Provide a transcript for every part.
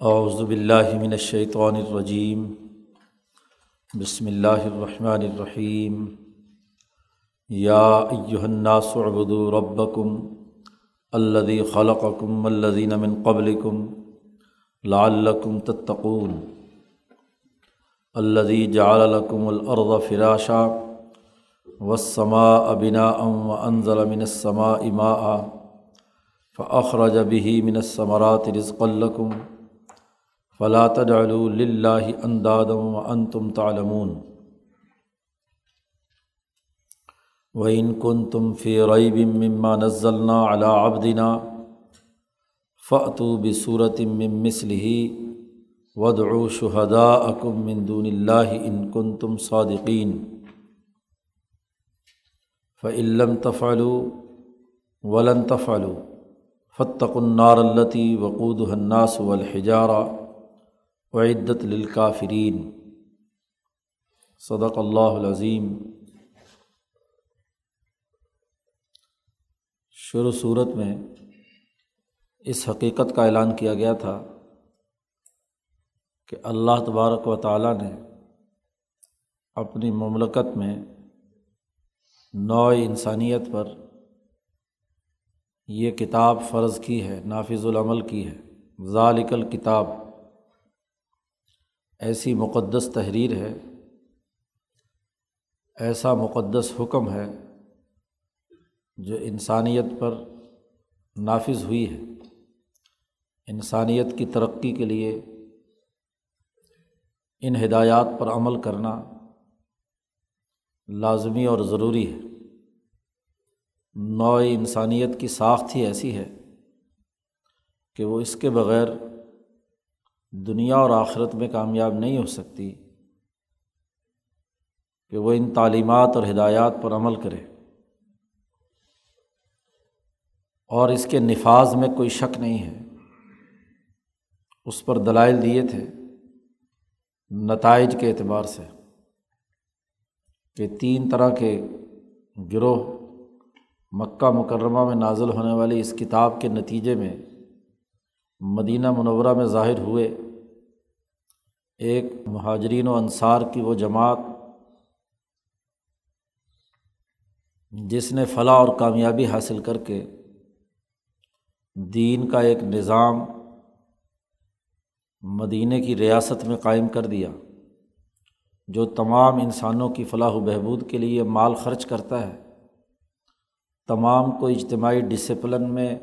اعوذ باللہ من الشیطان الرجیم، بسم اللہ الرحمن الرحیم۔ یا ایہا الناس اعبدوا ربکم الذي خلقکم والذین من قبلکم لعلکم تتقون۔ الذي جعل لكم الارض فراشا والسماء بناء وانزل من السماء ماء فاخرج به من الثمرات رزقا لكم فلا تجعلوا للہ اندادا وانتم تعلمون. وإن كنتم في ريب مما نزلنا على عبدنا فأتوا بسورة من مثله وادعوا شهداءكم من دون الله إن كنتم صادقين. فإن لم تفعلوا ولن تفعلوا فاتقوا النار التي وقودها الناس وعدت للکافرین۔ صدق اللہ العظیم۔ شروع صورت میں اس حقیقت کا اعلان کیا گیا تھا کہ اللہ تبارک و تعالیٰ نے اپنی مملکت میں نو انسانیت پر یہ کتاب فرض کی ہے، نافذ العمل کی ہے۔ ذالک الکتاب۔ ایسی مقدس تحریر ہے، ایسا مقدس حکم ہے جو انسانیت پر نافذ ہوئی ہے۔ انسانیت کی ترقی کے لیے، ان ہدایات پر عمل کرنا لازمی اور ضروری ہے۔ نوع انسانیت کی ساخت ہی ایسی ہے کہ وہ اس کے بغیر دنیا اور آخرت میں کامیاب نہیں ہو سکتی کہ وہ ان تعلیمات اور ہدایات پر عمل کرے۔ اور اس کے نفاذ میں کوئی شک نہیں ہے۔ اس پر دلائل دیے تھے نتائج کے اعتبار سے کہ تین طرح کے گروہ مکہ مکرمہ میں نازل ہونے والی اس کتاب کے نتیجے میں مدینہ منورہ میں ظاہر ہوئے۔ ایک مہاجرین و انصار کی وہ جماعت جس نے فلاح اور کامیابی حاصل کر کے دین کا ایک نظام مدینہ کی ریاست میں قائم کر دیا، جو تمام انسانوں کی فلاح و بہبود کے لیے مال خرچ کرتا ہے۔ تمام کو اجتماعی ڈسپلن میں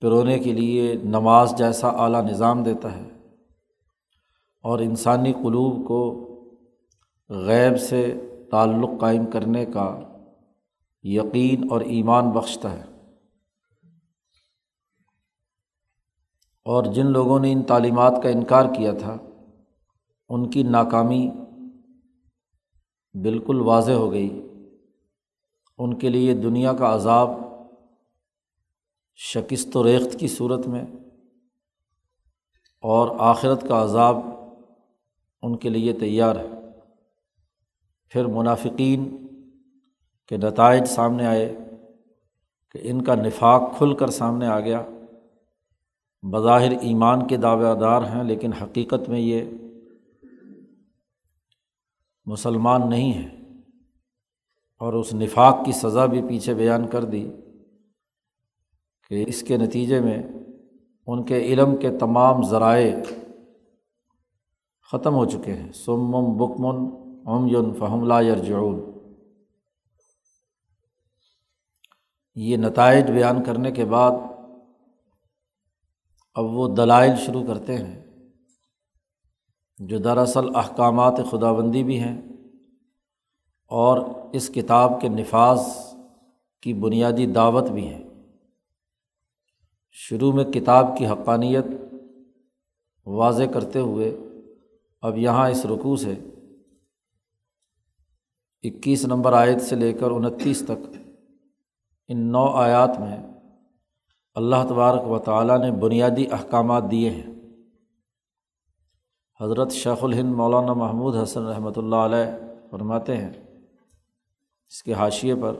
پرونے کے لیے نماز جیسا اعلیٰ نظام دیتا ہے۔ اور انسانی قلوب کو غیب سے تعلق قائم کرنے کا یقین اور ایمان بخشتا ہے۔ اور جن لوگوں نے ان تعلیمات کا انکار کیا تھا، ان کی ناکامی بالکل واضح ہو گئی۔ ان کے لیے دنیا کا عذاب شکست و ریخت کی صورت میں اور آخرت کا عذاب ان کے لیے تیار ہے۔ پھر منافقین کے نتائج سامنے آئے کہ ان کا نفاق کھل کر سامنے آ گیا۔ بظاہر ایمان کے دعوے دار ہیں، لیکن حقیقت میں یہ مسلمان نہیں ہیں۔ اور اس نفاق کی سزا بھی پیچھے بیان کر دی کہ اس کے نتیجے میں ان کے علم کے تمام ذرائع ختم ہو چکے ہیں۔ سمم بکمن ام یون فہم لا یرجعون یہ نتائج بیان کرنے کے بعد اب وہ دلائل شروع کرتے ہیں جو دراصل احکامات خدا بندی بھی ہیں اور اس کتاب کے نفاذ کی بنیادی دعوت بھی ہے شروع میں کتاب کی حقانیت واضح کرتے ہوئے اب یہاں اس رقوع سے اکیس نمبر آیت سے لے کر انتیس تک ان نو آیات میں اللہ تبارک و تعالیٰ نے بنیادی احکامات دیے ہیں۔ حضرت شیخ الہند مولانا محمود حسن رحمۃ اللہ علیہ فرماتے ہیں، اس کے حاشیے پر،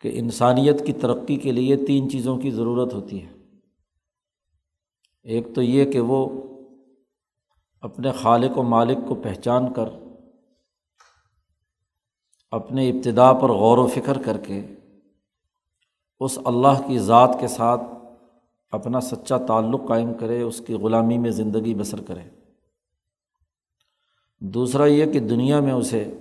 کہ انسانیت کی ترقی کے لیے تین چیزوں کی ضرورت ہوتی ہے۔ ایک تو یہ کہ وہ اپنے خالق و مالک کو پہچان کر، اپنے ابتدا پر غور و فکر کر کے اس اللہ کی ذات کے ساتھ اپنا سچا تعلق قائم کرے، اس کی غلامی میں زندگی بسر کرے۔ دوسرا یہ کہ دنیا میں اسے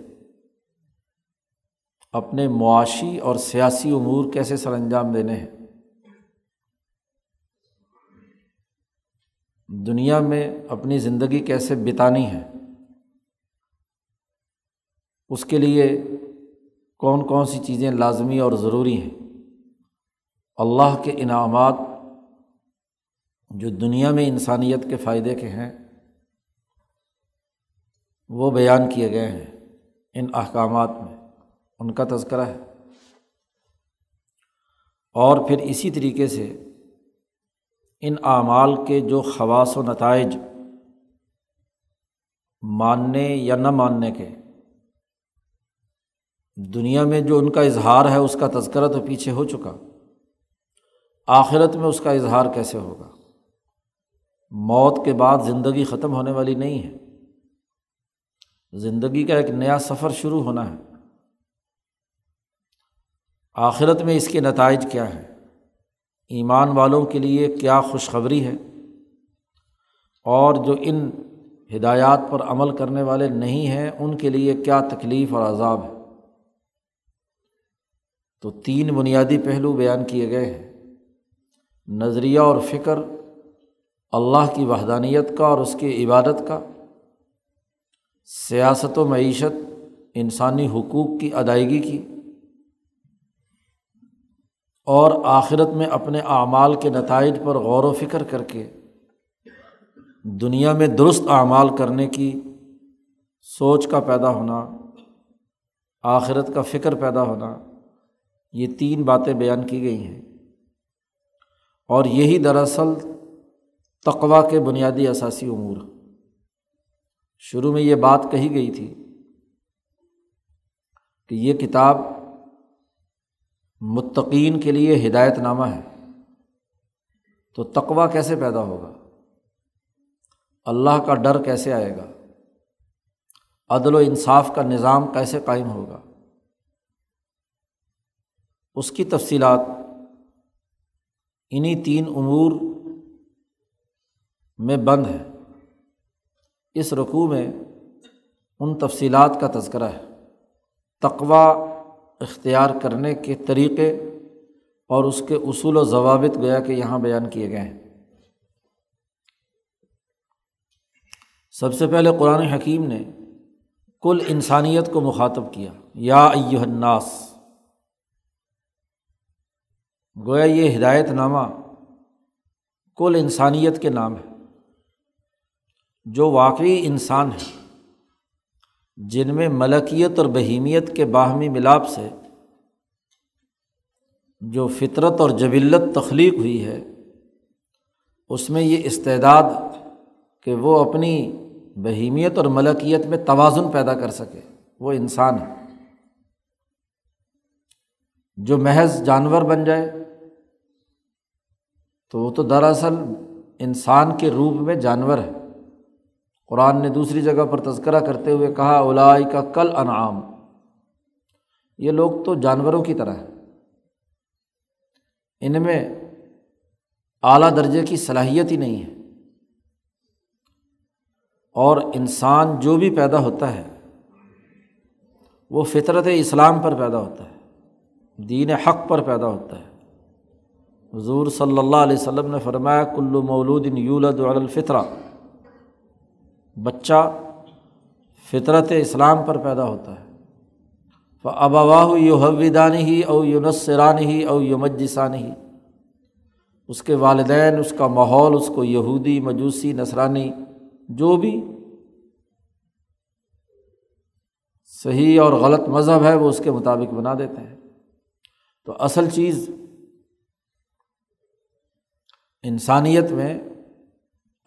اپنے معاشی اور سیاسی امور کیسے سر انجام دینے ہیں؟ دنیا میں اپنی زندگی کیسے بتانی ہے؟ اس کے لیے کون کون سی چیزیں لازمی اور ضروری ہیں؟ اللہ کے انعامات جو دنیا میں انسانیت کے فائدے کے ہیں، وہ بیان کیے گئے ہیں ان احکامات میں، ان کا تذکرہ ہے۔ اور پھر اسی طریقے سے ان اعمال کے جو خواص و نتائج ماننے یا نہ ماننے کے۔ دنیا میں جو ان کا اظہار ہے، اس کا تذکرہ تو پیچھے ہو چکا۔ آخرت میں اس کا اظہار کیسے ہوگا؟ موت کے بعد زندگی ختم ہونے والی نہیں ہے۔ زندگی کا ایک نیا سفر شروع ہونا ہے۔ آخرت میں اس کے نتائج کیا ہیں؟ ایمان والوں کے لیے کیا خوشخبری ہے؟ اور جو ان ہدایات پر عمل کرنے والے نہیں ہیں، ان کے لیے کیا تکلیف اور عذاب ہے؟ تو تین بنیادی پہلو بیان کیے گئے ہیں۔ نظریہ اور فکر، اللہ کی وحدانیت کا اور اس کی عبادت کا۔ سیاست و معیشت، انسانی حقوق کی ادائیگی کی۔ اور آخرت میں اپنے اعمال کے نتائج پر غور و فکر کر کے دنیا میں درست اعمال کرنے کی سوچ کا پیدا ہونا، آخرت کا فکر پیدا ہونا، یہ تین باتیں بیان کی گئی ہیں۔ اور یہی دراصل تقوا کے بنیادی اثاثی امور۔ شروع میں یہ بات کہی گئی تھی کہ یہ کتاب متقین کے لیے ہدایت نامہ ہے۔ تو تقوا کیسے پیدا ہوگا؟ اللہ کا ڈر کیسے آئے گا؟ عدل و انصاف کا نظام کیسے قائم ہوگا؟ اس کی تفصیلات انہیں تین امور میں بند ہے اس رقوع میں ان تفصیلات کا تذکرہ ہے۔ تقوا اختیار کرنے کے طریقے اور اس کے اصول و ضوابط گویا کہ یہاں بیان کیے گئے ہیں۔ سب سے پہلے قرآن حکیم نے کل انسانیت کو مخاطب کیا۔ یا ایو الناس، گویا یہ ہدایت نامہ کل انسانیت کے نام ہے۔ جو واقعی انسان ہے۔ جن میں ملکیت اور بہیمیت کے باہمی ملاپ سے جو فطرت اور جبلت تخلیق ہوئی ہے، اس میں یہ استعداد کہ وہ اپنی بہیمیت اور ملکیت میں توازن پیدا کر سکے۔ وہ انسان ہے۔ جو محض جانور بن جائے، تو وہ تو دراصل انسان کے روپ میں جانور ہے۔ قرآن نے دوسری جگہ پر تذکرہ کرتے ہوئے کہا اولائی کا کل انعام یہ لوگ تو جانوروں کی طرح ہیں۔ ان میں اعلیٰ درجے کی صلاحیت ہی نہیں ہے۔ اور انسان جو بھی پیدا ہوتا ہے، وہ فطرت اسلام پر پیدا ہوتا ہے، دین حق پر پیدا ہوتا ہے۔ حضور صلی اللہ علیہ وسلم نے فرمایا کلو مولود یولد الفطرہ۔ بچہ فطرت اسلام پر پیدا ہوتا ہے۔ ابواہ یو حودان ہی او یونسران ہی او یومجسان ہی اس کے والدین، اس کا ماحول، اس کو یہودی، مجوسی نسرانی جو بھی صحیح اور غلط مذہب ہے، وہ اس کے مطابق بنا دیتے ہیں۔ تو اصل چیز انسانیت میں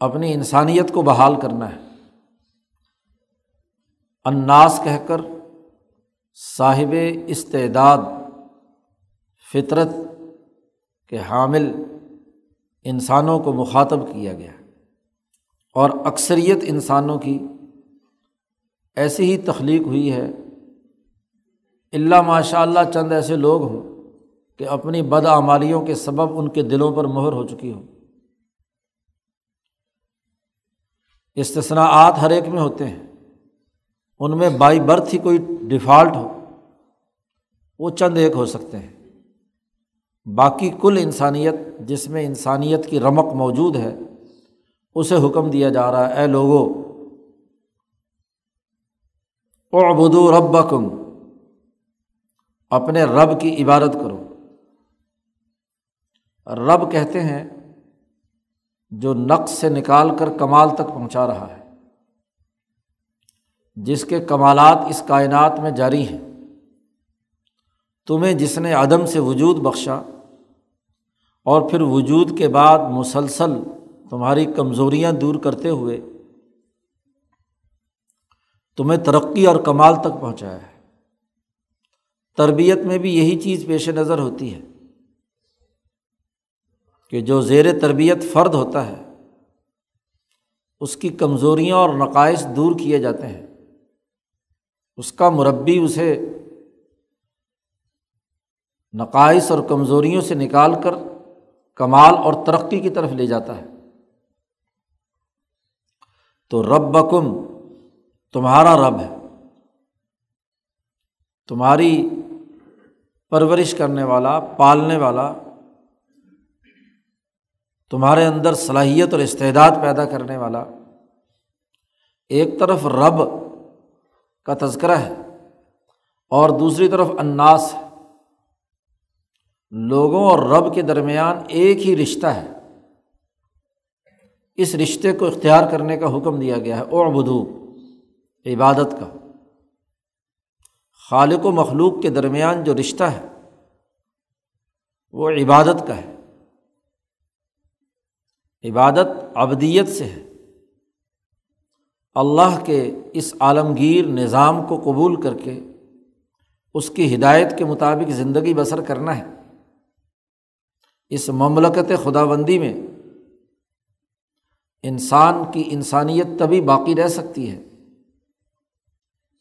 اپنی انسانیت کو بحال کرنا ہے۔ اناس کہہ کر صاحب استعداد، فطرت کے حامل انسانوں کو مخاطب کیا گیا اور اکثریت انسانوں کی ایسی ہی تخلیق ہوئی ہے اللہ ماشاء اللہ چند ایسے لوگ ہوں کہ اپنی بدعمالیوں کے سبب ان کے دلوں پر مہر ہو چکی ہو استثناءات ہر ایک میں ہوتے ہیں۔ ان میں بائی برتھ ہی کوئی ڈیفالٹ ہو، وہ چند ایک ہو سکتے ہیں۔ باقی کل انسانیت، جس میں انسانیت کی رمق موجود ہے، اسے حکم دیا جا رہا ہے، اے لوگو ابدو ربکم، اپنے رب کی عبادت کرو۔ رب کہتے ہیں، جو نقص سے نکال کر کمال تک پہنچا رہا ہے۔ جس کے کمالات اس کائنات میں جاری ہیں۔ تمہیں جس نے عدم سے وجود بخشا اور پھر وجود کے بعد مسلسل تمہاری کمزوریاں دور کرتے ہوئے تمہیں ترقی اور کمال تک پہنچایا ہے۔ تربیت میں بھی یہی چیز پیش نظر ہوتی ہے کہ جو زیر تربیت فرد ہوتا ہے، اس کی کمزوریاں اور نقائص دور کیے جاتے ہیں۔ اس کا مربی اسے نقائص اور کمزوریوں سے نکال کر کمال اور ترقی کی طرف لے جاتا ہے۔ تو رب بکم تمہارا رب ہے۔ تمہاری پرورش کرنے والا، پالنے والا، تمہارے اندر صلاحیت اور استعداد پیدا کرنے والا۔ ایک طرف رب کا تذکرہ ہے۔ اور دوسری طرف اناس ہے۔ لوگوں اور رب کے درمیان ایک ہی رشتہ ہے۔ اس رشتے کو اختیار کرنے کا حکم دیا گیا ہے۔ او بدھو عبادت کا۔ خالق و مخلوق کے درمیان جو رشتہ ہے، وہ عبادت کا ہے۔ عبادت ابدیت سے ہے۔ اللہ کے اس عالمگیر نظام کو قبول کر کے اس کی ہدایت کے مطابق زندگی بسر کرنا ہے۔ اس مملکت خدا بندی میں انسان کی انسانیت تبھی باقی رہ سکتی ہے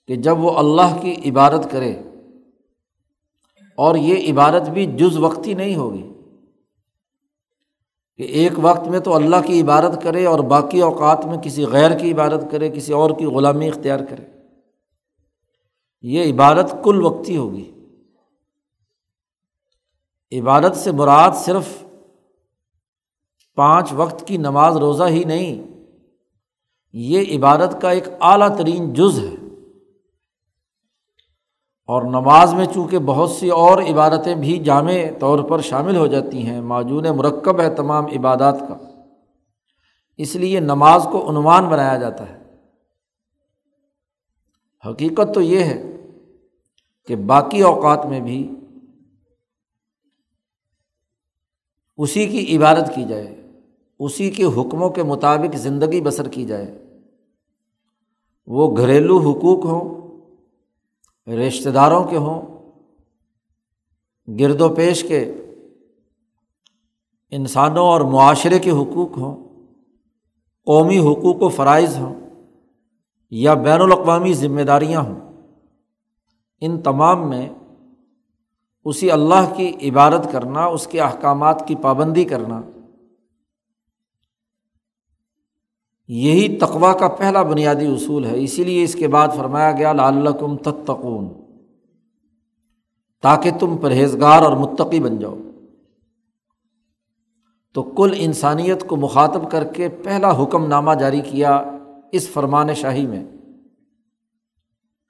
کہ جب وہ اللہ کی عبادت کرے اور یہ عبادت بھی جز وقتی نہیں ہوگی۔ کہ ایک وقت میں تو اللہ کی عبادت کرے اور باقی اوقات میں کسی غیر کی عبادت کرے، کسی اور کی غلامی اختیار کرے۔ یہ عبادت کل وقتی ہوگی۔ عبادت سے مراد صرف پانچ وقت کی نماز روزہ ہی نہیں، یہ عبادت کا ایک اعلیٰ ترین جز ہے۔ اور نماز میں چونکہ بہت سی اور عبادتیں بھی جامع طور پر شامل ہو جاتی ہیں، معجون مرکب ہے تمام عبادات کا۔ اس لیے نماز کو عنوان بنایا جاتا ہے۔ حقیقت تو یہ ہے کہ باقی اوقات میں بھی اسی کی عبادت کی جائے، اسی کے حکموں کے مطابق زندگی بسر کی جائے۔ وہ گھریلو حقوق ہوں رشتہ داروں کے ہوں، گرد و پیش کے انسانوں اور معاشرے کے حقوق ہوں، قومی حقوق و فرائض ہوں، یا بین الاقوامی ذمہ داریاں ہوں، ان تمام میں اسی اللہ کی عبادت کرنا، اس کے احکامات کی پابندی کرنا یہی تقوا کا پہلا بنیادی اصول ہے۔ اسی لیے اس کے بعد فرمایا گیا، لعلکم تتقون، تاکہ تم پرہیزگار اور متقی بن جاؤ۔ تو کل انسانیت کو مخاطب کر کے پہلا حکم نامہ جاری کیا اس فرمان شاہی میں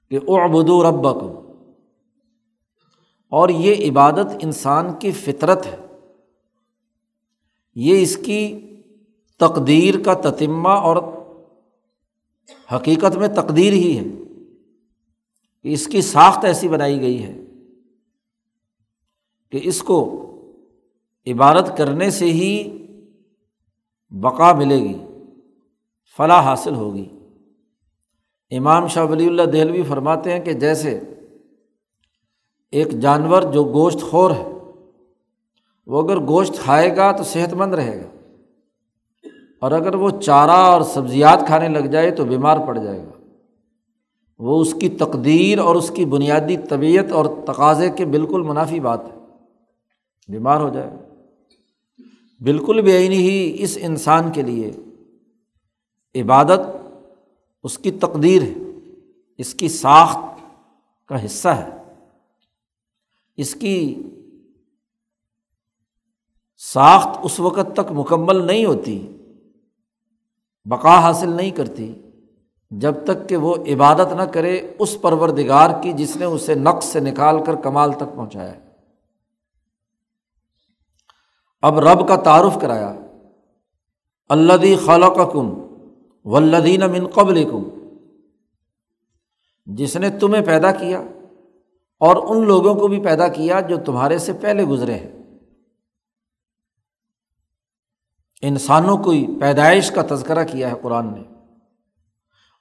کہ اعبدو ربکم۔ اور یہ عبادت انسان کی فطرت ہے۔ یہ اس کی تقدیر کا تتمہ اور حقیقت میں تقدیر ہی ہے کہ اس کی ساخت ایسی بنائی گئی ہے کہ اس کو عبادت کرنے سے ہی بقا ملے گی، فلاح حاصل ہوگی۔ امام شاہ ولی اللہ دہلوی فرماتے ہیں کہ جیسے ایک جانور جو گوشت خور ہے، وہ اگر گوشت کھائے گا تو صحت مند رہے گا۔ اور اگر وہ چارہ اور سبزیات کھانے لگ جائے تو بیمار پڑ جائے گا۔ وہ اس کی تقدیر اور اس کی بنیادی طبیعت اور تقاضے کے بالکل منافی بات ہے۔ بیمار ہو جائے۔ گا بالکل بے عینی ہی اس انسان کے لیے عبادت اس کی تقدیر ہے، اس کی ساخت کا حصہ ہے۔ اس کی ساخت اس وقت تک مکمل نہیں ہوتی۔ بقا حاصل نہیں کرتی، جب تک کہ وہ عبادت نہ کرے اس پروردگار کی جس نے اسے نقص سے نکال کر کمال تک پہنچایا۔ اب رب کا تعارف کرایا۔ اللہ خلق کم ولدین من قبل کم جس نے تمہیں پیدا کیا اور ان لوگوں کو بھی پیدا کیا جو تمہارے سے پہلے گزرے ہیں۔ انسانوں کو پیدائش کا تذکرہ کیا ہے قرآن نے۔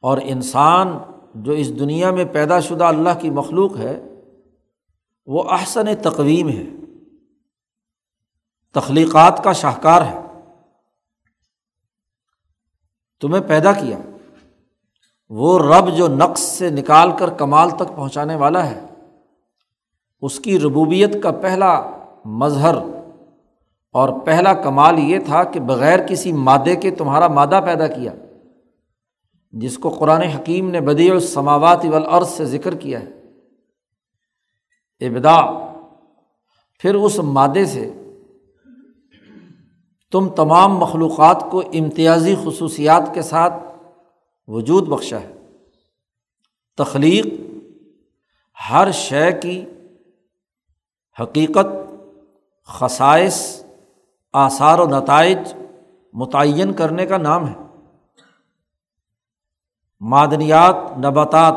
اور انسان جو اس دنیا میں پیدا شدہ اللہ کی مخلوق ہے، وہ احسن تقویم ہے۔ تخلیقات کا شاہکار ہے۔ تمہیں پیدا کیا۔ وہ رب جو نقص سے نکال کر کمال تک پہنچانے والا ہے۔ اس کی ربوبیت کا پہلا مظہر اور پہلا کمال یہ تھا کہ بغیر کسی مادے کے تمہارا مادہ پیدا کیا، جس کو قرآن حکیم نے بدی السماوات والارض سے ذکر کیا ہے۔ ابدا پھر اس مادے سے تم تمام مخلوقات کو امتیازی خصوصیات کے ساتھ وجود بخشا ہے۔ تخلیق، ہر شے کی حقیقت، خصائص آثار و نتائج متعین کرنے کا نام ہے۔ معدنیات، نباتات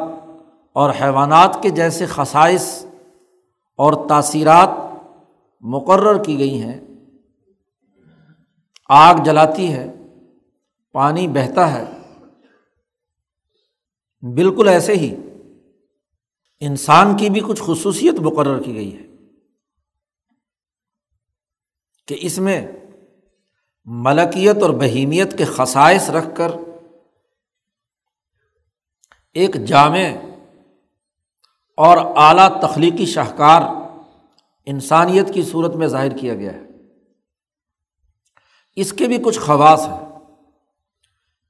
اور حیوانات کے جیسے خصائص اور تاثیرات مقرر کی گئی ہیں۔ آگ جلاتی ہے، پانی بہتا ہے۔ بالکل ایسے ہی انسان کی بھی کچھ خصوصیت مقرر کی گئی ہے۔ کہ اس میں ملکیت اور بہیمیت کے خصائص رکھ کر ایک جامع اور اعلیٰ تخلیقی شاہکار انسانیت کی صورت میں ظاہر کیا گیا ہے۔ اس کے بھی کچھ خواص ہیں،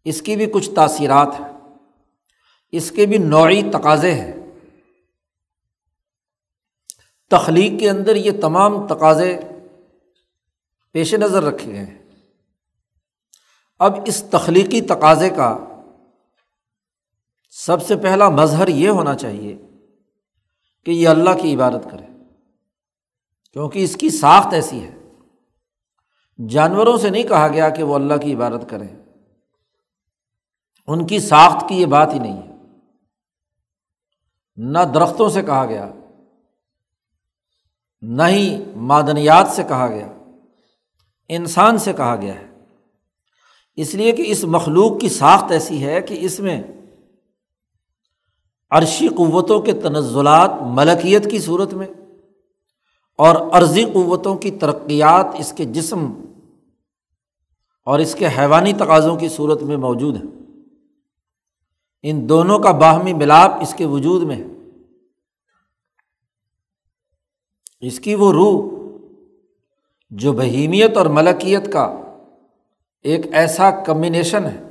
اس کی بھی کچھ تاثیرات ہیں، اس کے بھی نوعی تقاضے ہیں۔ تخلیق کے اندر یہ تمام تقاضے پیش نظر رکھے گئے ہیں۔ اب اس تخلیقی تقاضے کا سب سے پہلا مظہر یہ ہونا چاہیے کہ یہ اللہ کی عبادت کرے، کیونکہ اس کی ساخت ایسی ہے۔ جانوروں سے نہیں کہا گیا کہ وہ اللہ کی عبادت کریں۔ ان کی ساخت کی یہ بات ہی نہیں ہے۔ نہ درختوں سے کہا گیا، نہ ہی معدنیات سے کہا گیا۔ انسان سے کہا گیا ہے۔ اس لیے کہ اس مخلوق کی ساخت ایسی ہے کہ اس میں عرشی قوتوں کے تنزلات ملکیت کی صورت میں اور عرضی قوتوں کی ترقیات اس کے جسم اور اس کے حیوانی تقاضوں کی صورت میں موجود ہیں۔ ان دونوں کا باہمی ملاپ اس کے وجود میں ہے۔ اس کی وہ روح جو بہیمیت اور ملکیت کا ایک ایسا کمبینیشن ہے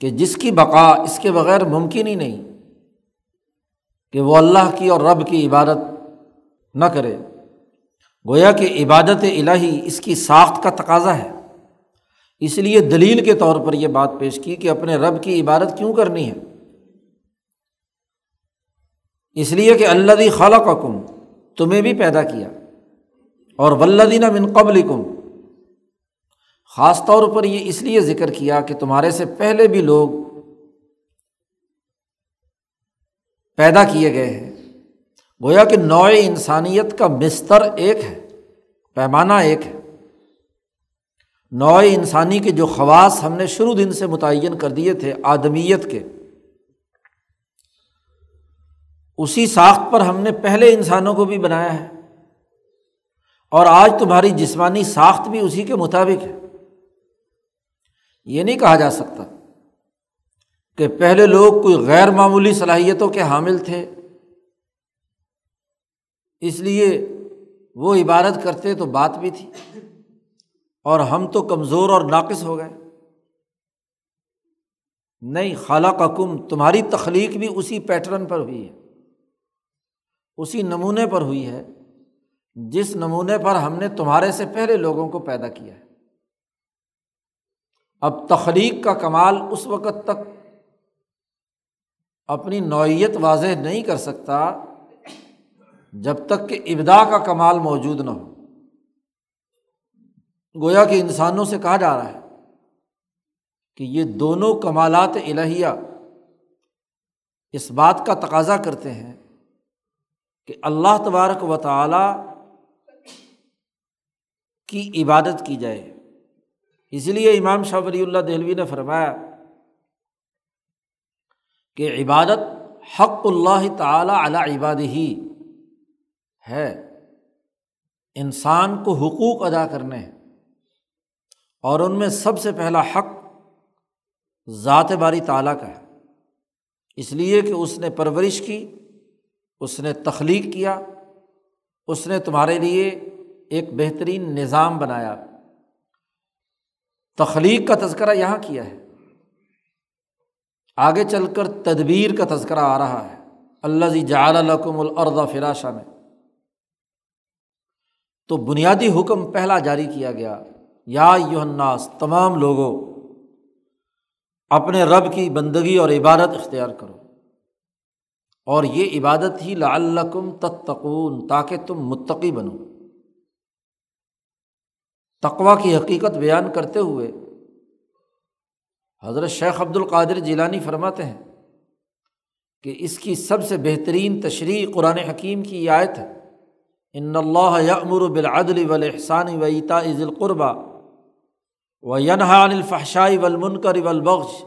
کہ جس کی بقا اس کے بغیر ممکن ہی نہیں کہ وہ اللہ کی اور رب کی عبادت نہ کرے۔ گویا کہ عبادت الہی اس کی ساخت کا تقاضا ہے۔ اس لیے دلیل کے طور پر یہ بات پیش کی کہ اپنے رب کی عبادت کیوں کرنی ہے۔ اس لیے کہ اللہ خالہ کا کم تمہیں بھی پیدا کیا۔ اور ولدینہ من قبل کم خاص طور پر یہ اس لیے ذکر کیا کہ تمہارے سے پہلے بھی لوگ پیدا کیے گئے ہیں۔ گویا کہ نوع انسانیت کا بستر ایک ہے، پیمانہ ایک ہے۔ نوع انسانی کے جو خواص ہم نے شروع دن سے متعین کر دیے تھے، آدمیت کے۔ اسی ساخت پر ہم نے پہلے انسانوں کو بھی بنایا ہے۔ اور آج تمہاری جسمانی ساخت بھی اسی کے مطابق ہے۔ یہ نہیں کہا جا سکتا کہ پہلے لوگ کوئی غیر معمولی صلاحیتوں کے حامل تھے، اس لیے وہ عبادت کرتے تو بات بھی تھی۔ اور ہم تو کمزور اور ناقص ہو گئے۔ نہیں خالہ کا کم تمہاری تخلیق بھی اسی پیٹرن پر ہوئی ہے، اسی نمونے پر ہوئی ہے۔ جس نمونے پر ہم نے تمہارے سے پہلے لوگوں کو پیدا کیا ہے۔ اب تخلیق کا کمال اس وقت تک اپنی نوعیت واضح نہیں کر سکتا جب تک کہ ابدا کا کمال موجود نہ ہو۔ گویا کہ انسانوں سے کہا جا رہا ہے کہ یہ دونوں کمالات الہیہ اس بات کا تقاضا کرتے ہیں کہ اللہ تبارک و تعالیٰ کی عبادت کی جائے۔ اس لیے امام شاہ ولی اللہ دہلوی نے فرمایا کہ عبادت حق اللہ تعالیٰ علی عباد ہی ہے۔ انسان کو حقوق ادا کرنے ہیں۔ اور ان میں سب سے پہلا حق ذات باری تعالیٰ کا ہے۔ اس لیے کہ اس نے پرورش کی، اس نے تخلیق کیا، اس نے تمہارے لیے ایک بہترین نظام بنایا۔ تخلیق کا تذکرہ یہاں کیا ہے۔ آگے چل کر تدبیر کا تذکرہ آ رہا ہے۔ اللہ جی القم الردا فراشا میں۔ تو بنیادی حکم پہلا جاری کیا گیا۔ یا یوحناس تمام لوگوں، اپنے رب کی بندگی اور عبادت اختیار کرو۔ اور یہ عبادت ہی لعلکم تتقون، تاکہ تم متقی بنو۔ تقوا کی حقیقت بیان کرتے ہوئے حضرت شیخ عبد القادر جیلانی فرماتے ہیں کہ اس کی سب سے بہترین تشریح قرآن حکیم کی یہ آیت ہے۔ ان اللہ یامر بالعدل والاحسان و عطا عز القربہ و ینحا عن الفحشائی والمنکر والبغش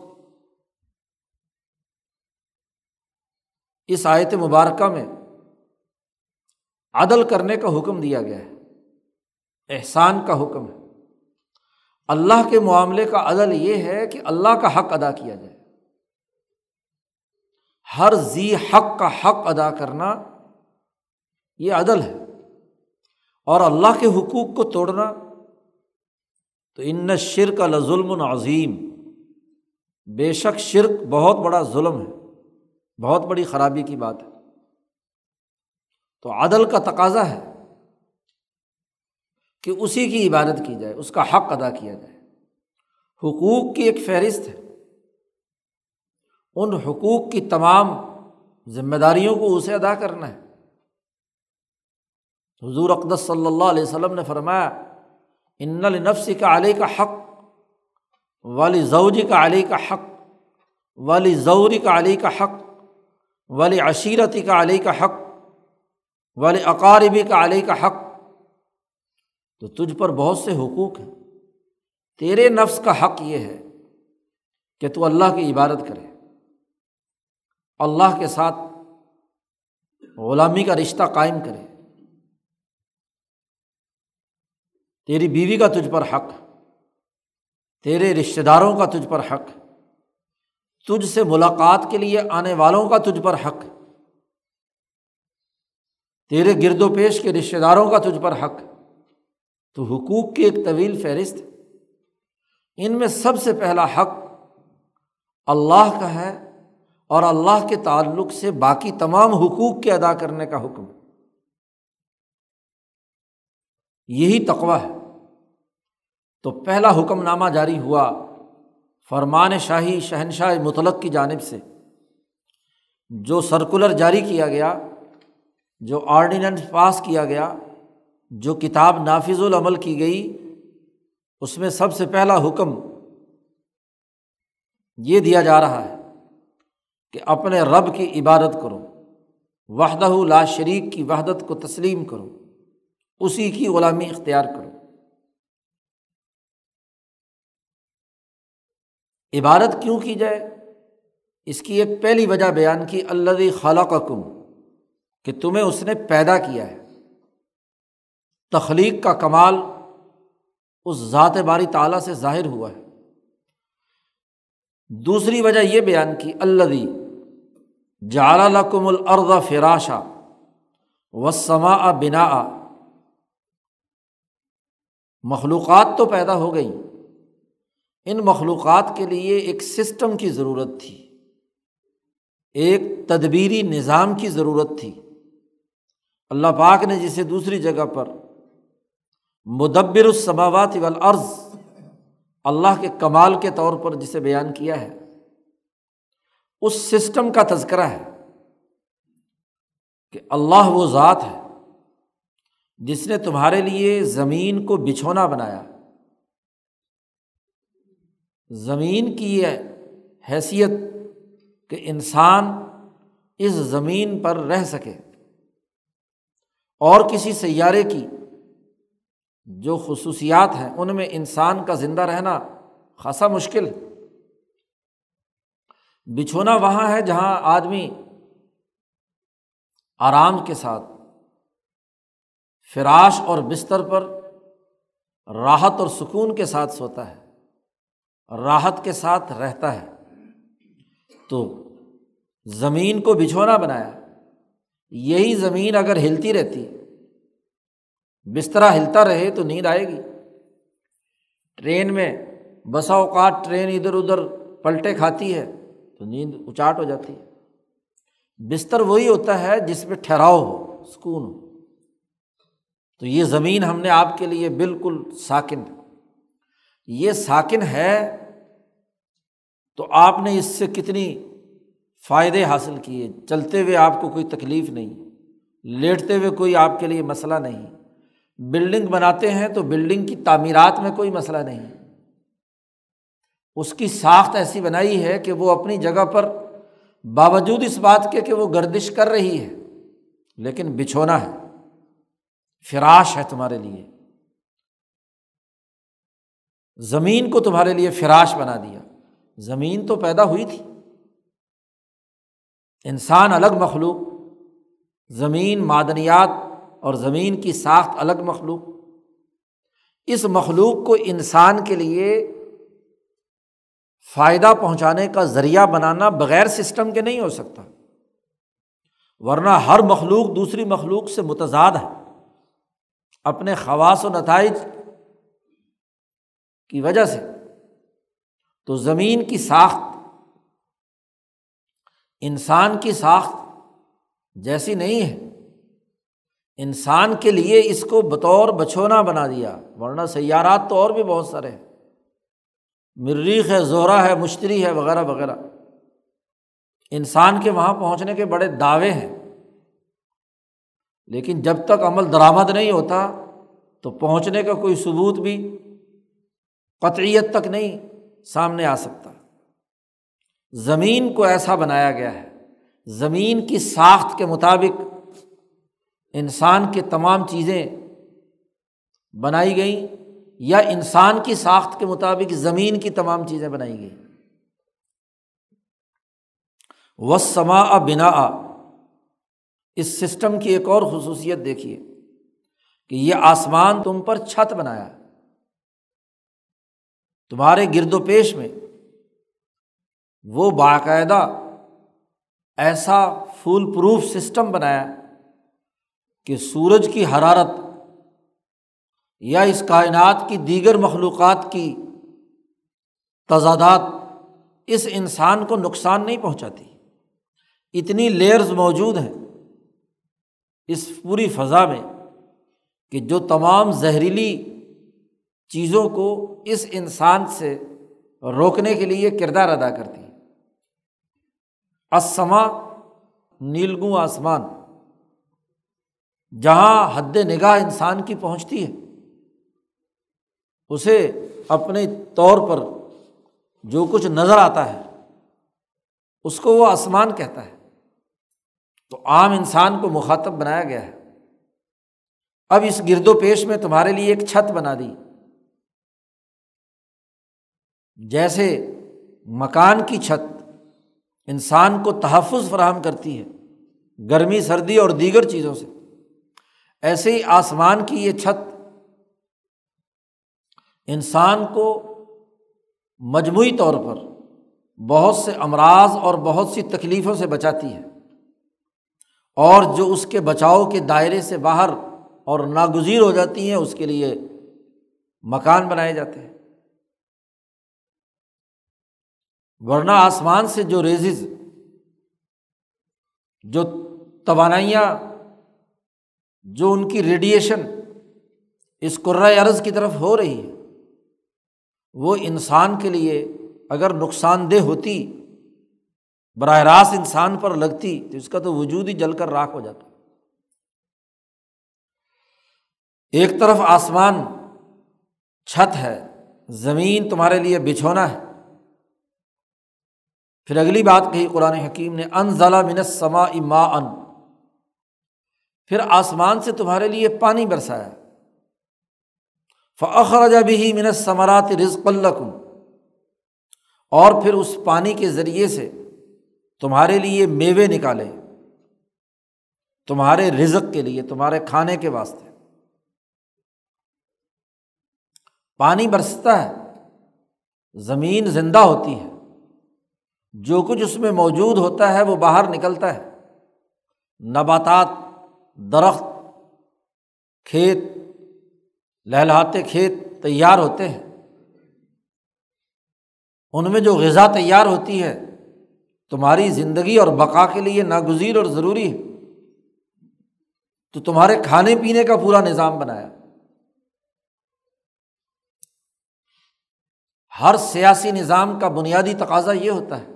اس آیت مبارکہ میں عدل کرنے کا حکم دیا گیا ہے۔ احسان کا حکم ہے۔ اللہ کے معاملے کا عدل یہ ہے کہ اللہ کا حق ادا کیا جائے۔ ہر ذی حق کا حق ادا کرنا یہ عدل ہے۔ اور اللہ کے حقوق کو توڑنا تو ان شرک کا ظلم عظیم۔ بے شک شرک بہت بڑا ظلم ہے۔ بہت بڑی خرابی کی بات ہے۔ تو عدل کا تقاضا ہے۔ کہ اسی کی عبادت کی جائے، اس کا حق ادا کیا جائے۔ حقوق کی ایک فہرست ہے۔ ان حقوق کی تمام ذمہ داریوں کو اسے ادا کرنا ہے۔ حضور اقدس صلی اللہ علیہ وسلم نے فرمایا، ان النفس کا علی کا حق والی زوجی کا علی کا حق والی ضوری کا علی کا حق والی عشیرتی کا علی کا حق والی اقاربی کا علی کا حق تو تجھ پر بہت سے حقوق ہیں۔ تیرے نفس کا حق یہ ہے کہ تو اللہ کی عبادت کرے۔ اللہ کے ساتھ غلامی کا رشتہ قائم کرے۔ تیری بیوی کا تجھ پر حق، تیرے رشتے داروں کا تجھ پر حق، تجھ سے ملاقات کے لیے آنے والوں کا تجھ پر حق، تیرے گرد و پیش کے رشتے داروں کا تجھ پر حق۔ تو حقوق کی ایک طویل فہرست ان میں سب سے پہلا حق اللہ کا ہے اور اللہ کے تعلق سے باقی تمام حقوق کے ادا کرنے کا حکم یہی تقوا ہے۔ تو پہلا حکم نامہ جاری ہوا فرمان شاہی شہنشاہ مطلق کی جانب سے، جو سرکولر جاری کیا گیا، جو آرڈیننس پاس کیا گیا جو کتاب نافذ العمل کی گئی، اس میں سب سے پہلا حکم یہ دیا جا رہا ہے کہ اپنے رب کی عبادت کرو، وحدہ لا شریک کی وحدت کو تسلیم کرو، اسی کی غلامی اختیار کرو۔ عبادت کیوں کی جائے؟ اس کی ایک پہلی وجہ بیان کی اللہ خالہ کا کم کہ تمہیں اس نے پیدا کیا ہے۔ تخلیق کا کمال اس ذات باری تعالیٰ سے ظاہر ہوا ہے۔ دوسری وجہ یہ بیان کی اللہ جال لکم الرد فراشا وسما بنا مخلوقات تو پیدا ہو گئی ان مخلوقات کے لیے ایک سسٹم کی ضرورت تھی۔ ایک تدبیری نظام کی ضرورت تھی۔ اللہ پاک نے جسے دوسری جگہ پر مدبر السماوات والارض۔ اللہ کے کمال کے طور پر جسے بیان کیا ہے۔ اس سسٹم کا تذکرہ ہے کہ اللہ وہ ذات ہے جس نے تمہارے لیے زمین کو بچھونا بنایا۔ زمین کی یہ حیثیت کہ انسان اس زمین پر رہ سکے اور کسی سیارے کی جو خصوصیات ہیں، ان میں انسان کا زندہ رہنا خاصا مشکل بچھونا وہاں ہے جہاں آدمی آرام کے ساتھ فراش اور بستر پر راحت اور سکون کے ساتھ سوتا ہے، راحت کے ساتھ رہتا ہے۔ تو زمین کو بچھونا بنایا، یہی زمین اگر ہلتی رہتی بسترا ہلتا رہے تو نیند آئے گی۔ ٹرین میں بسا اوقات ٹرین ادھر ادھر پلٹے کھاتی ہے تو نیند اچاٹ ہو جاتی ہے۔ بستر وہی ہوتا ہے جس پہ ٹھہراؤ ہو، سکون ہو۔ تو یہ زمین ہم نے آپ کے لیے بالکل ساکن۔ یہ ساکن ہے تو آپ نے اس سے کتنی فائدے حاصل کیے؟ چلتے ہوئے آپ کو کوئی تکلیف نہیں، لیٹتے ہوئے کوئی آپ کے لیے مسئلہ نہیں۔ بلڈنگ بناتے ہیں تو بلڈنگ کی تعمیرات میں کوئی مسئلہ نہیں اس کی ساخت ایسی بنائی ہے کہ وہ اپنی جگہ پر باوجود اس بات کے کہ وہ گردش کر رہی ہے، لیکن بچھونا ہے۔ فراش ہے تمہارے لیے۔ زمین کو تمہارے لیے فراش بنا دیا۔ زمین تو پیدا ہوئی تھی۔ انسان الگ مخلوق۔ زمین معدنیات اور زمین کی ساخت الگ مخلوق۔ اس مخلوق کو انسان کے لیے فائدہ پہنچانے کا ذریعہ بنانا بغیر سسٹم کے نہیں ہو سکتا۔ ورنہ ہر مخلوق دوسری مخلوق سے متضاد ہے۔ اپنے خواص و نتائج کی وجہ سے۔ تو زمین کی ساخت، انسان کی ساخت جیسی نہیں ہے۔ انسان کے لیے اس کو بطور بچھونا بنا دیا، ورنہ سیارات تو اور بھی بہت سارے ہیں۔ مریخ ہے، زہرا ہے، مشتری ہے، وغیرہ وغیرہ۔ انسان کے وہاں پہنچنے کے بڑے دعوے ہیں۔ لیکن جب تک عمل درآمد نہیں ہوتا، تو پہنچنے کا کوئی ثبوت بھی قطعیت تک نہیں سامنے آ سکتا۔ زمین کو ایسا بنایا گیا ہے۔ زمین کی ساخت کے مطابق انسان کے تمام چیزیں بنائی گئیں یا انسان کی ساخت کے مطابق زمین کی تمام چیزیں بنائی گئی و سما بنا اس سسٹم کی ایک اور خصوصیت دیکھیے کہ یہ آسمان تم پر چھت بنایا۔ تمہارے گرد و پیش میں وہ باقاعدہ ایسا فول پروف سسٹم بنایا۔ کہ سورج کی حرارت یا اس کائنات کی دیگر مخلوقات کی تضادات اس انسان کو نقصان نہیں پہنچاتی۔ اتنی لیئرز موجود ہیں اس پوری فضا میں کہ جو تمام زہریلی چیزوں کو اس انسان سے روکنے کے لیے کردار ادا کرتی۔ اسما نیلگوں آسمان۔ جہاں حد نگاہ انسان کی پہنچتی ہے، اسے اپنے طور پر جو کچھ نظر آتا ہے، اس کو وہ آسمان کہتا ہے۔ تو عام انسان کو مخاطب بنایا گیا ہے۔ اب اس گرد و پیش میں تمہارے لیے ایک چھت بنا دی۔ جیسے مکان کی چھت انسان کو تحفظ فراہم کرتی ہے، گرمی، سردی اور دیگر چیزوں سے۔ ایسے ہی آسمان کی یہ چھت انسان کو مجموعی طور پر بہت سے امراض اور بہت سی تکلیفوں سے بچاتی ہے اور جو اس کے بچاؤ کے دائرے سے باہر اور ناگزیر ہو جاتی ہیں، اس کے لیے مکان بنائے جاتے ہیں۔ ورنہ آسمان سے جو ریزز، جو توانائیاں جو ان کی ریڈیئیشن اس عرض کی طرف ہو رہی ہے، وہ انسان کے لیے اگر نقصان دہ ہوتی، براہ راست انسان پر لگتی، تو اس کا تو وجود ہی جل کر راکھ ہو جاتا۔ ایک طرف آسمان چھت ہے، زمین تمہارے لیے بچھونا ہے۔ پھر اگلی بات کہی قرآن حکیم نے ان ضلع منت سما اما ان پھر آسمان سے تمہارے لیے پانی برسایا۔ فخر جب ہی منت ثمرات رزق الکم اور پھر اس پانی کے ذریعے سے تمہارے لیے میوے نکالے۔ تمہارے رزق کے لیے، تمہارے کھانے کے واسطے۔ پانی برستا ہے، زمین زندہ ہوتی ہے۔ جو کچھ اس میں موجود ہوتا ہے، وہ باہر نکلتا ہے۔ نباتات درخت، کھیت لہلاتے کھیت تیار ہوتے ہیں۔ ان میں جو غذا تیار ہوتی ہے، تمہاری زندگی اور بقا کے لیے ناگزیر اور ضروری ہے۔ تو تمہارے کھانے پینے کا پورا نظام بنایا۔ ہر سیاسی نظام کا بنیادی تقاضا یہ ہوتا ہے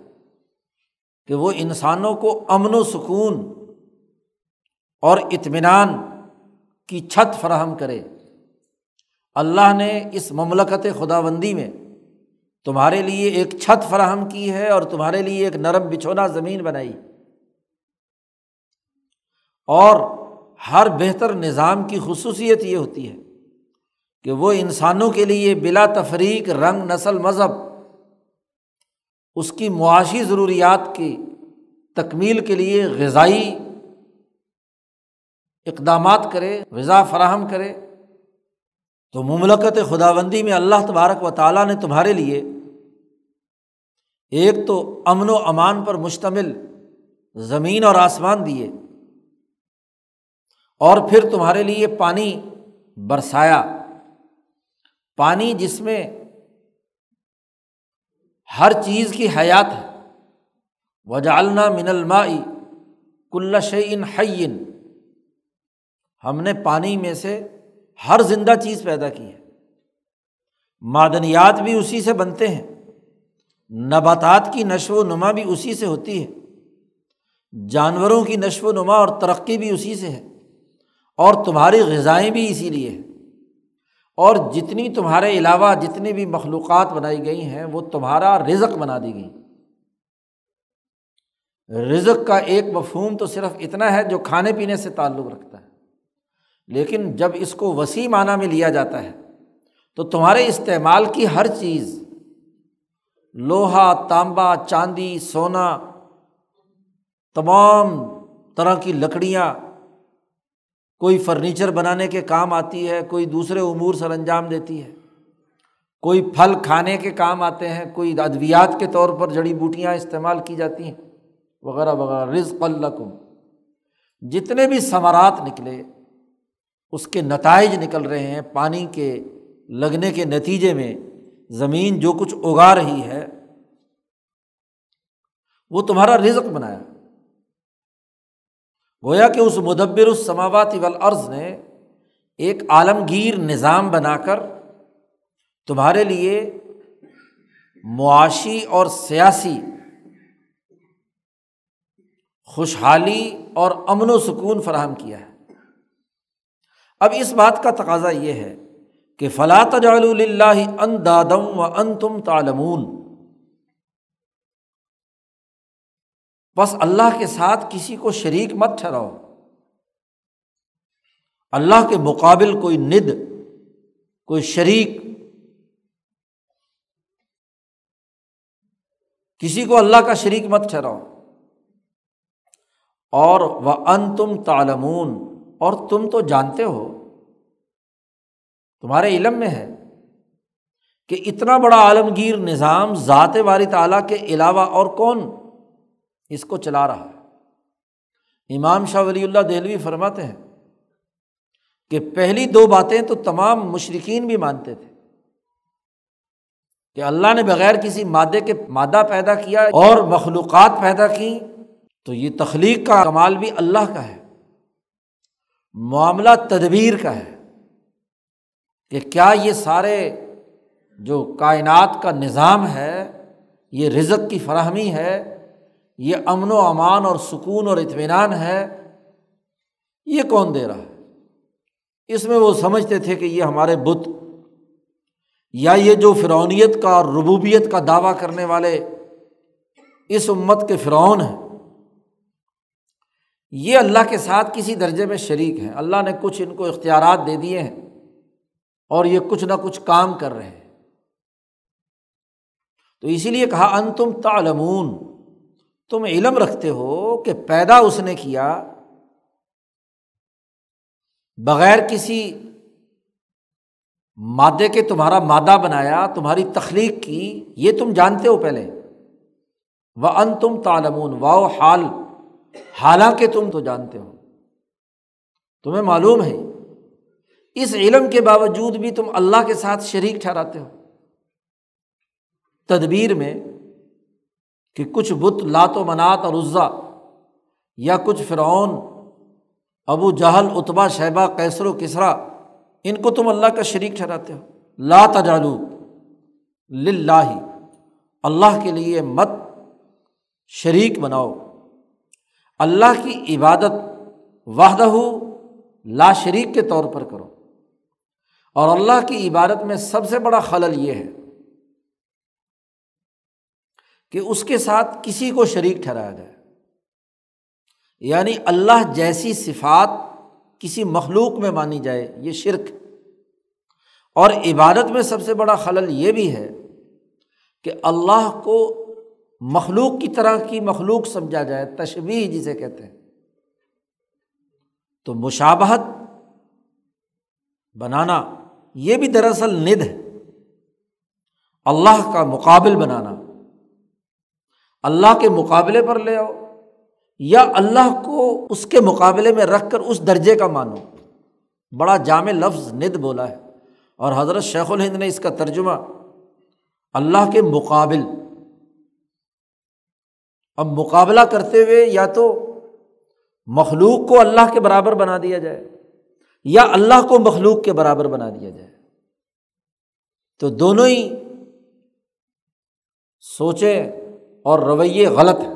کہ وہ انسانوں کو امن و سکون اور اطمینان کی چھت فراہم کرے۔ اللہ نے اس مملکت خدا بندی میں تمہارے لیے ایک چھت فراہم کی ہے اور تمہارے لیے ایک نرم بچھونا زمین بنائی۔ اور ہر بہتر نظام کی خصوصیت یہ ہوتی ہے کہ وہ انسانوں کے لیے بلا تفریق رنگ، نسل، مذہب، اس کی معاشی ضروریات کی تکمیل کے لیے غذائی اقدامات کرے غذا فراہم کرے۔ تو مملکت خدا بندی میں اللہ تبارک و تعالیٰ نے تمہارے لیے ایک تو امن و امان پر مشتمل زمین اور آسمان دیے اور پھر تمہارے لیے پانی برسایا۔ پانی جس میں ہر چیز کی حیات ہے۔ وجالنا من المائی کل شعین حین ہم نے پانی میں سے ہر زندہ چیز پیدا کی ہے۔ معدنیات بھی اسی سے بنتے ہیں۔ نباتات کی نشو و نما بھی اسی سے ہوتی ہے۔ جانوروں کی نشو و نما اور ترقی بھی اسی سے ہے۔ اور تمہاری غذائیں بھی اسی لیے ہیں۔ اور جتنی تمہارے علاوہ جتنی بھی مخلوقات بنائی گئی ہیں، وہ تمہارا رزق بنا دی گئی۔ رزق کا ایک مفہوم تو صرف اتنا ہے جو کھانے پینے سے تعلق رکھتا ہے۔ لیکن جب اس کو وسیع معنیٰ میں لیا جاتا ہے، تو تمہارے استعمال کی ہر چیز، لوہا، تانبا، چاندی، سونا، تمام طرح کی لکڑیاں، کوئی فرنیچر بنانے کے کام آتی ہے، کوئی دوسرے امور سر انجام دیتی ہے، کوئی پھل کھانے کے کام آتے ہیں، کوئی ادویات کے طور پر جڑی بوٹیاں استعمال کی جاتی ہیں، وغیرہ وغیرہ رزق الکم جتنے بھی ثمرات نکلے اس کے نتائج نکل رہے ہیں پانی کے لگنے کے نتیجے میں، زمین جو کچھ اگا رہی ہے، وہ تمہارا رزق بنایا۔ گویا کہ اس مدبر السماوات والارض نے ایک عالمگیر نظام بنا کر تمہارے لیے معاشی اور سیاسی خوشحالی اور امن و سکون فراہم کیا ہے۔ اب اس بات کا تقاضا یہ ہے کہ فلاں تجال اللہ ان دادم و ان تم تالمون بس اللہ کے ساتھ کسی کو شریک مت ٹھہراؤ۔ اللہ کے مقابل کوئی ند، کوئی شریک۔ کسی کو اللہ کا شریک مت ٹھہراؤ۔ اور وہ ان تم تالمون اور تم تو جانتے ہو، تمہارے علم میں ہے کہ اتنا بڑا عالمگیر نظام ذات واری تعالیٰ کے علاوہ اور کون اس کو چلا رہا ہے۔ امام شاہ ولی اللہ دہلوی فرماتے ہیں کہ پہلی دو باتیں تو تمام مشرقین بھی مانتے تھے کہ اللہ نے بغیر کسی مادے کے مادہ پیدا کیا اور مخلوقات پیدا کی تو یہ تخلیق کا کمال بھی اللہ کا ہے۔ معاملہ تدبیر کا ہے کہ کیا یہ سارے جو کائنات کا نظام ہے، یہ رزق کی فراہمی ہے، یہ امن و امان اور سکون اور اطمینان ہے، یہ کون دے رہا ہے؟ اس میں وہ سمجھتے تھے کہ یہ ہمارے بت یا یہ جو فرونیت کا اور ربوبیت کا دعویٰ کرنے والے اس امت کے فرعون ہیں۔ یہ اللہ کے ساتھ کسی درجے میں شریک ہیں۔ اللہ نے کچھ ان کو اختیارات دے دیے ہیں اور یہ کچھ نہ کچھ کام کر رہے ہیں۔ تو اسی لیے کہا ان تم تالمون تم علم رکھتے ہو کہ پیدا اس نے کیا بغیر کسی مادے کے تمہارا مادہ بنایا، تمہاری تخلیق کی، یہ تم جانتے ہو پہلے۔ وہ ان تم تالمون واؤ حال۔ حالانکہ تم تو جانتے ہو۔ تمہیں معلوم ہے، اس علم کے باوجود بھی تم اللہ کے ساتھ شریک ٹھہراتے ہو۔ تدبیر میں کہ کچھ بت لات و منات اور عزا یا کچھ فرعون، ابو جہل اتبا شہبہ کیسر و کسرا، ان کو تم اللہ کا شریک ٹھہراتے ہو۔ لا تجالو لاہ اللہ کے لیے مت شریک بناؤ۔ اللہ کی عبادت وحدہ لا شریک کے طور پر کرو۔ اور اللہ کی عبادت میں سب سے بڑا خلل یہ ہے کہ اس کے ساتھ کسی کو شریک ٹھہرایا جائے۔ یعنی اللہ جیسی صفات کسی مخلوق میں مانی جائے، یہ شرک۔ اور عبادت میں سب سے بڑا خلل یہ بھی ہے کہ اللہ کو مخلوق کی طرح کی مخلوق سمجھا جائے تشبیح جسے کہتے ہیں۔ تو مشابہت بنانا یہ بھی دراصل ند ہے۔ اللہ کا مقابل بنانا۔ اللہ کے مقابلے پر لے آؤ یا اللہ کو اس کے مقابلے میں رکھ کر اس درجے کا مانو۔ بڑا جامع لفظ ند بولا ہے۔ اور حضرت شیخ الہند نے اس کا ترجمہ اللہ کے مقابل اب مقابلہ کرتے ہوئے یا تو مخلوق کو اللہ کے برابر بنا دیا جائے یا اللہ کو مخلوق کے برابر بنا دیا جائے۔ تو دونوں ہی سوچیں اور رویے غلط ہیں۔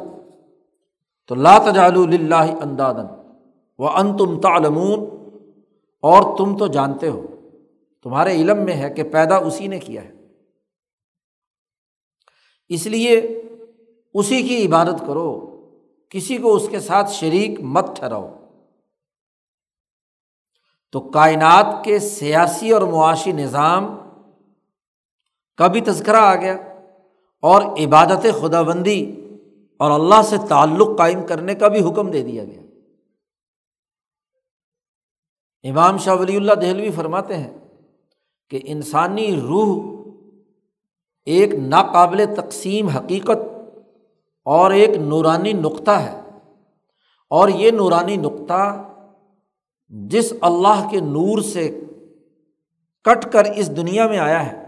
تو لا تجال اللہ اندادن وہ ان تم تعلمون۔ اور تم تو جانتے ہو، تمہارے علم میں ہے کہ پیدا اسی نے کیا ہے۔ اس لیے اسی کی عبادت کرو، کسی کو اس کے ساتھ شریک مت ٹھہراؤ۔ تو کائنات کے سیاسی اور معاشی نظام کا بھی تذکرہ آ گیا اور عبادت خدا بندی اور اللہ سے تعلق قائم کرنے کا بھی حکم دے دیا گیا۔ امام شاہ ولی اللہ دہلوی فرماتے ہیں کہ انسانی روح ایک ناقابل تقسیم حقیقت اور ایک نورانی نقطہ ہے۔ اور یہ نورانی نقطہ جس اللہ کے نور سے کٹ کر اس دنیا میں آیا ہے،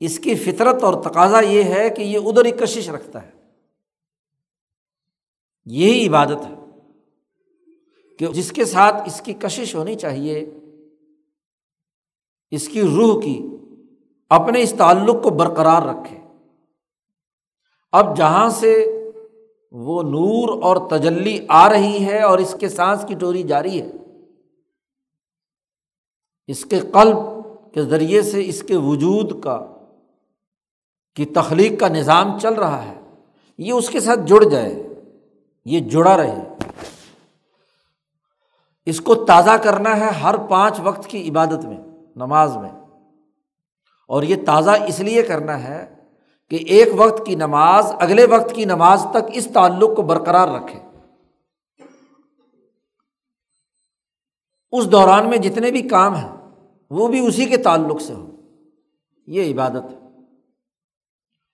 اس کی فطرت اور تقاضا یہ ہے کہ یہ ادھر ہی کشش رکھتا ہے۔ یہی عبادت ہے کہ جس کے ساتھ اس کی کشش ہونی چاہیے، اس کی روح کی اپنے اس تعلق کو برقرار رکھے۔ اب جہاں سے وہ نور اور تجلی آ رہی ہے اور اس کے سانس کی ٹوری جاری ہے، اس کے قلب کے ذریعے سے اس کے وجود کا، کی تخلیق کا نظام چل رہا ہے۔ یہ اس کے ساتھ جڑ جائے، یہ جڑا رہے۔ اس کو تازہ کرنا ہے ہر پانچ وقت کی عبادت میں، نماز میں۔ اور یہ تازہ اس لیے کرنا ہے کہ ایک وقت کی نماز اگلے وقت کی نماز تک اس تعلق کو برقرار رکھے۔ اس دوران میں جتنے بھی کام ہیں، وہ بھی اسی کے تعلق سے ہو یہ عبادت۔ ہے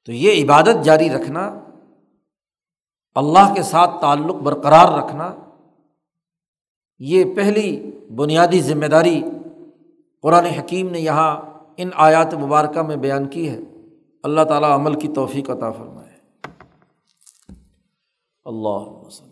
تو یہ عبادت جاری رکھنا، اللہ کے ساتھ تعلق برقرار رکھنا، یہ پہلی بنیادی ذمہ داری قرآن حکیم نے یہاں ان آیات مبارکہ میں بیان کی ہے۔ اللہ تعالیٰ عمل کی توفیق عطا فرمائے۔ اللہ وسلم